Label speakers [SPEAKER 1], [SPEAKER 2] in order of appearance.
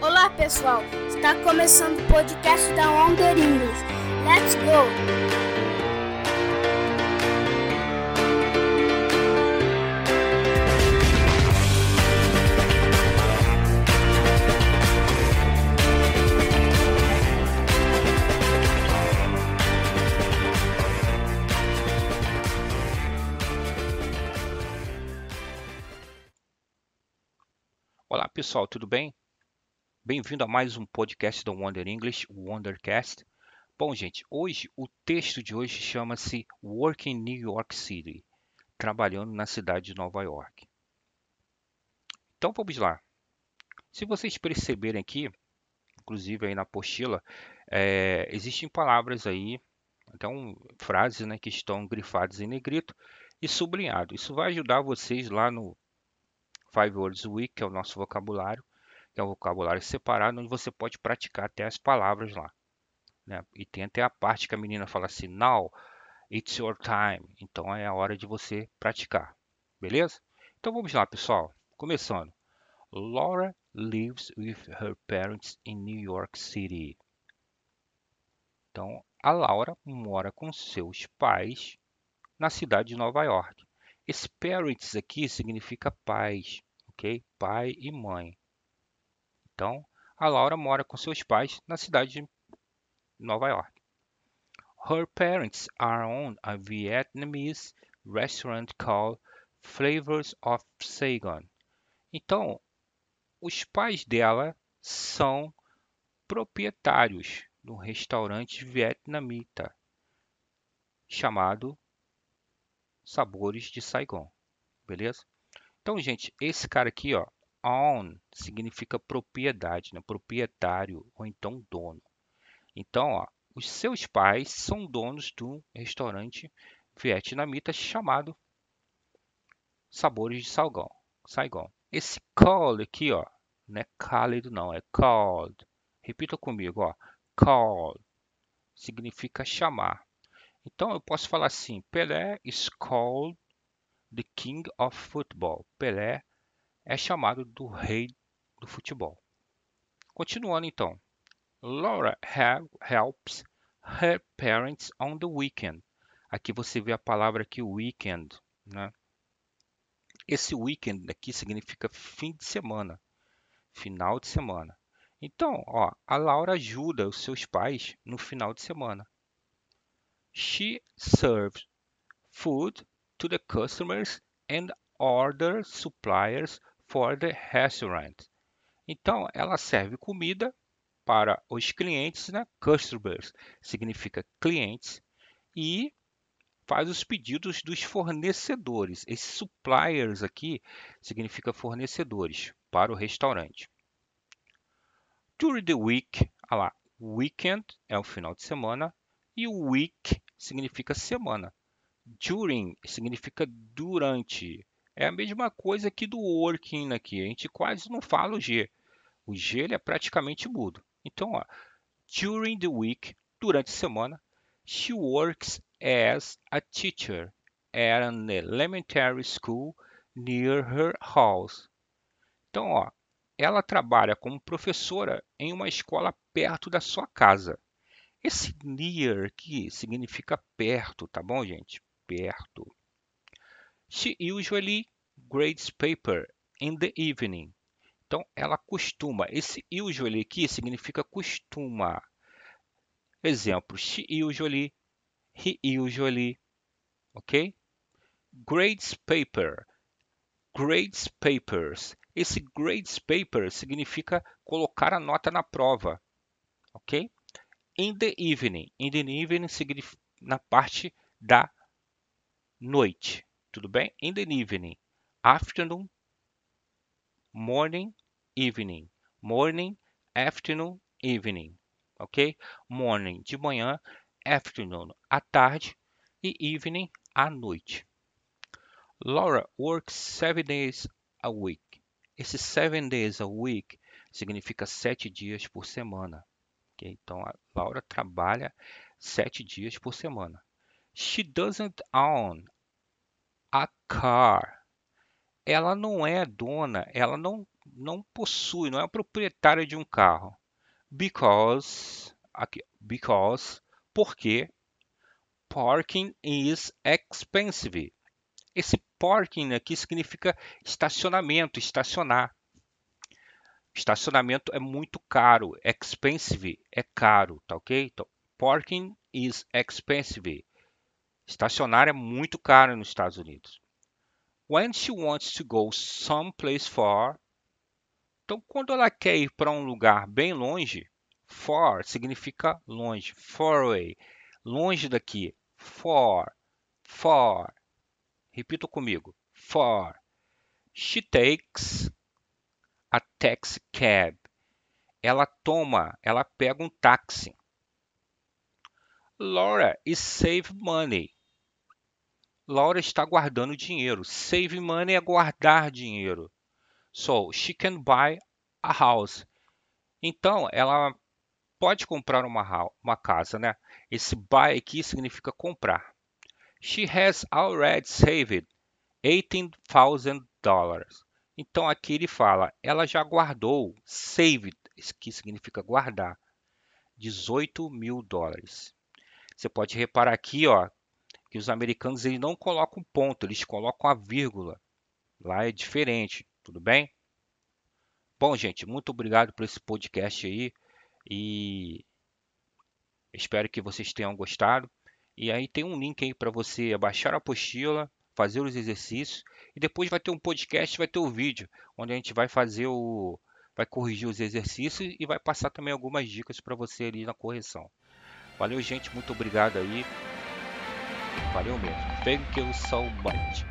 [SPEAKER 1] Olá pessoal, está começando o podcast da Wonder English. Let's go!
[SPEAKER 2] Olá pessoal, tudo bem? Bem-vindo a mais um podcast da Wonder English, o Wondercast. Bom, gente, hoje o texto de hoje chama-se Working in New York City, trabalhando na cidade de Nova York. Então vamos lá. Se vocês perceberem aqui, inclusive aí na apostila, é, existem palavras aí, então frases né, que estão grifadas em negrito e sublinhado. Isso vai ajudar vocês lá no Five Words Week, que é o nosso vocabulário, que é o vocabulário separado, onde você pode praticar até as palavras lá. Né? E tem até a parte que a menina fala assim, now it's your time. Então é a hora de você praticar. Beleza? Então vamos lá, pessoal. Começando. Laura lives with her parents in New York City. Então, a Laura mora com seus pais na cidade de Nova York. Esse parents aqui significa pais, ok? Pai e mãe. Então, a Laura mora com seus pais na cidade de Nova York. Her parents are on a Vietnamese restaurant called Flavors of Saigon. Então, os pais dela são proprietários de um restaurante vietnamita chamado Sabores de Saigon. Beleza? Então, gente, esse cara aqui, ó, own significa propriedade, né? proprietário ou então dono. Então, ó, os seus pais são donos de um restaurante vietnamita chamado Sabores de Saigon. Saigon. Esse call aqui, ó, não é cálido não, é called. Repita comigo, ó, called significa chamar. Então eu posso falar assim: Pelé is called the king of football. Pelé é chamado do rei do futebol. Continuando então. Laura helps her parents on the weekend. Aqui você vê a palavra aqui weekend, né? Esse weekend aqui significa fim de semana, final de semana. Então, ó, a Laura ajuda os seus pais no final de semana. She serves food to the customers and other suppliers for the restaurant. Então, ela serve comida para os clientes, né? Customers significa clientes e faz os pedidos dos fornecedores. Esses suppliers aqui significa fornecedores para o restaurante. During the week, olha lá, weekend é o final de semana e week significa semana. During significa durante. É a mesma coisa que do working aqui. A gente quase não fala o G. O G ele é praticamente mudo. Então, ó, during the week, durante a semana, she works as a teacher at an elementary school near her house. Então, ó, ela trabalha como professora em uma escola perto da sua casa. Esse near aqui significa perto, tá bom, gente? Perto. She usually grades paper in the evening. Então, ela costuma. Esse usually aqui significa costuma. Exemplo, she usually, he usually, ok? Grades paper, grades papers. Esse grades paper significa colocar a nota na prova, ok? In the evening, in the evening significa na parte da noite, tudo bem? In the evening, afternoon, morning, evening. Morning, afternoon, evening. Ok? Morning de manhã, afternoon à tarde e evening à noite. Laura works seven days a week. Esse seven days a week significa sete dias por semana. Okay? Então a Laura trabalha sete dias por semana. She doesn't own a car. Ela não é dona, ela não não possui, não é proprietário de um carro. Because, aqui, because, porque parking is expensive. Esse parking aqui significa estacionamento, estacionar. Estacionamento é muito caro, expensive é caro, tá ok? Então, parking is expensive. Estacionar é muito caro nos Estados Unidos. When she wants to go someplace far, então quando ela quer ir para um lugar bem longe, far significa longe, far away, longe daqui, far, far. Repita comigo, far. She takes a taxi cab. Ela toma, ela pega um táxi. Laura is save money. Laura está guardando dinheiro. Save money é guardar dinheiro. So, she can buy a house. Então, ela pode comprar uma, uma casa, né? Esse buy aqui significa comprar. She has already saved $18,000. Então aqui ele fala, ela já guardou, saved, que significa guardar, 18 mil dólares. Você pode reparar aqui, ó, que os americanos eles não colocam ponto, eles colocam a vírgula. Lá é diferente, tudo bem? Bom, gente, muito obrigado por esse podcast aí e espero que vocês tenham gostado. E aí tem um link aí para você baixar a apostila, fazer os exercícios e depois vai ter um podcast, vai ter o um vídeo onde a gente vai fazer o vai corrigir os exercícios e vai passar também algumas dicas para você ali na correção. Valeu, gente, muito obrigado aí. Valeu mesmo. You so much.